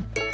Bye.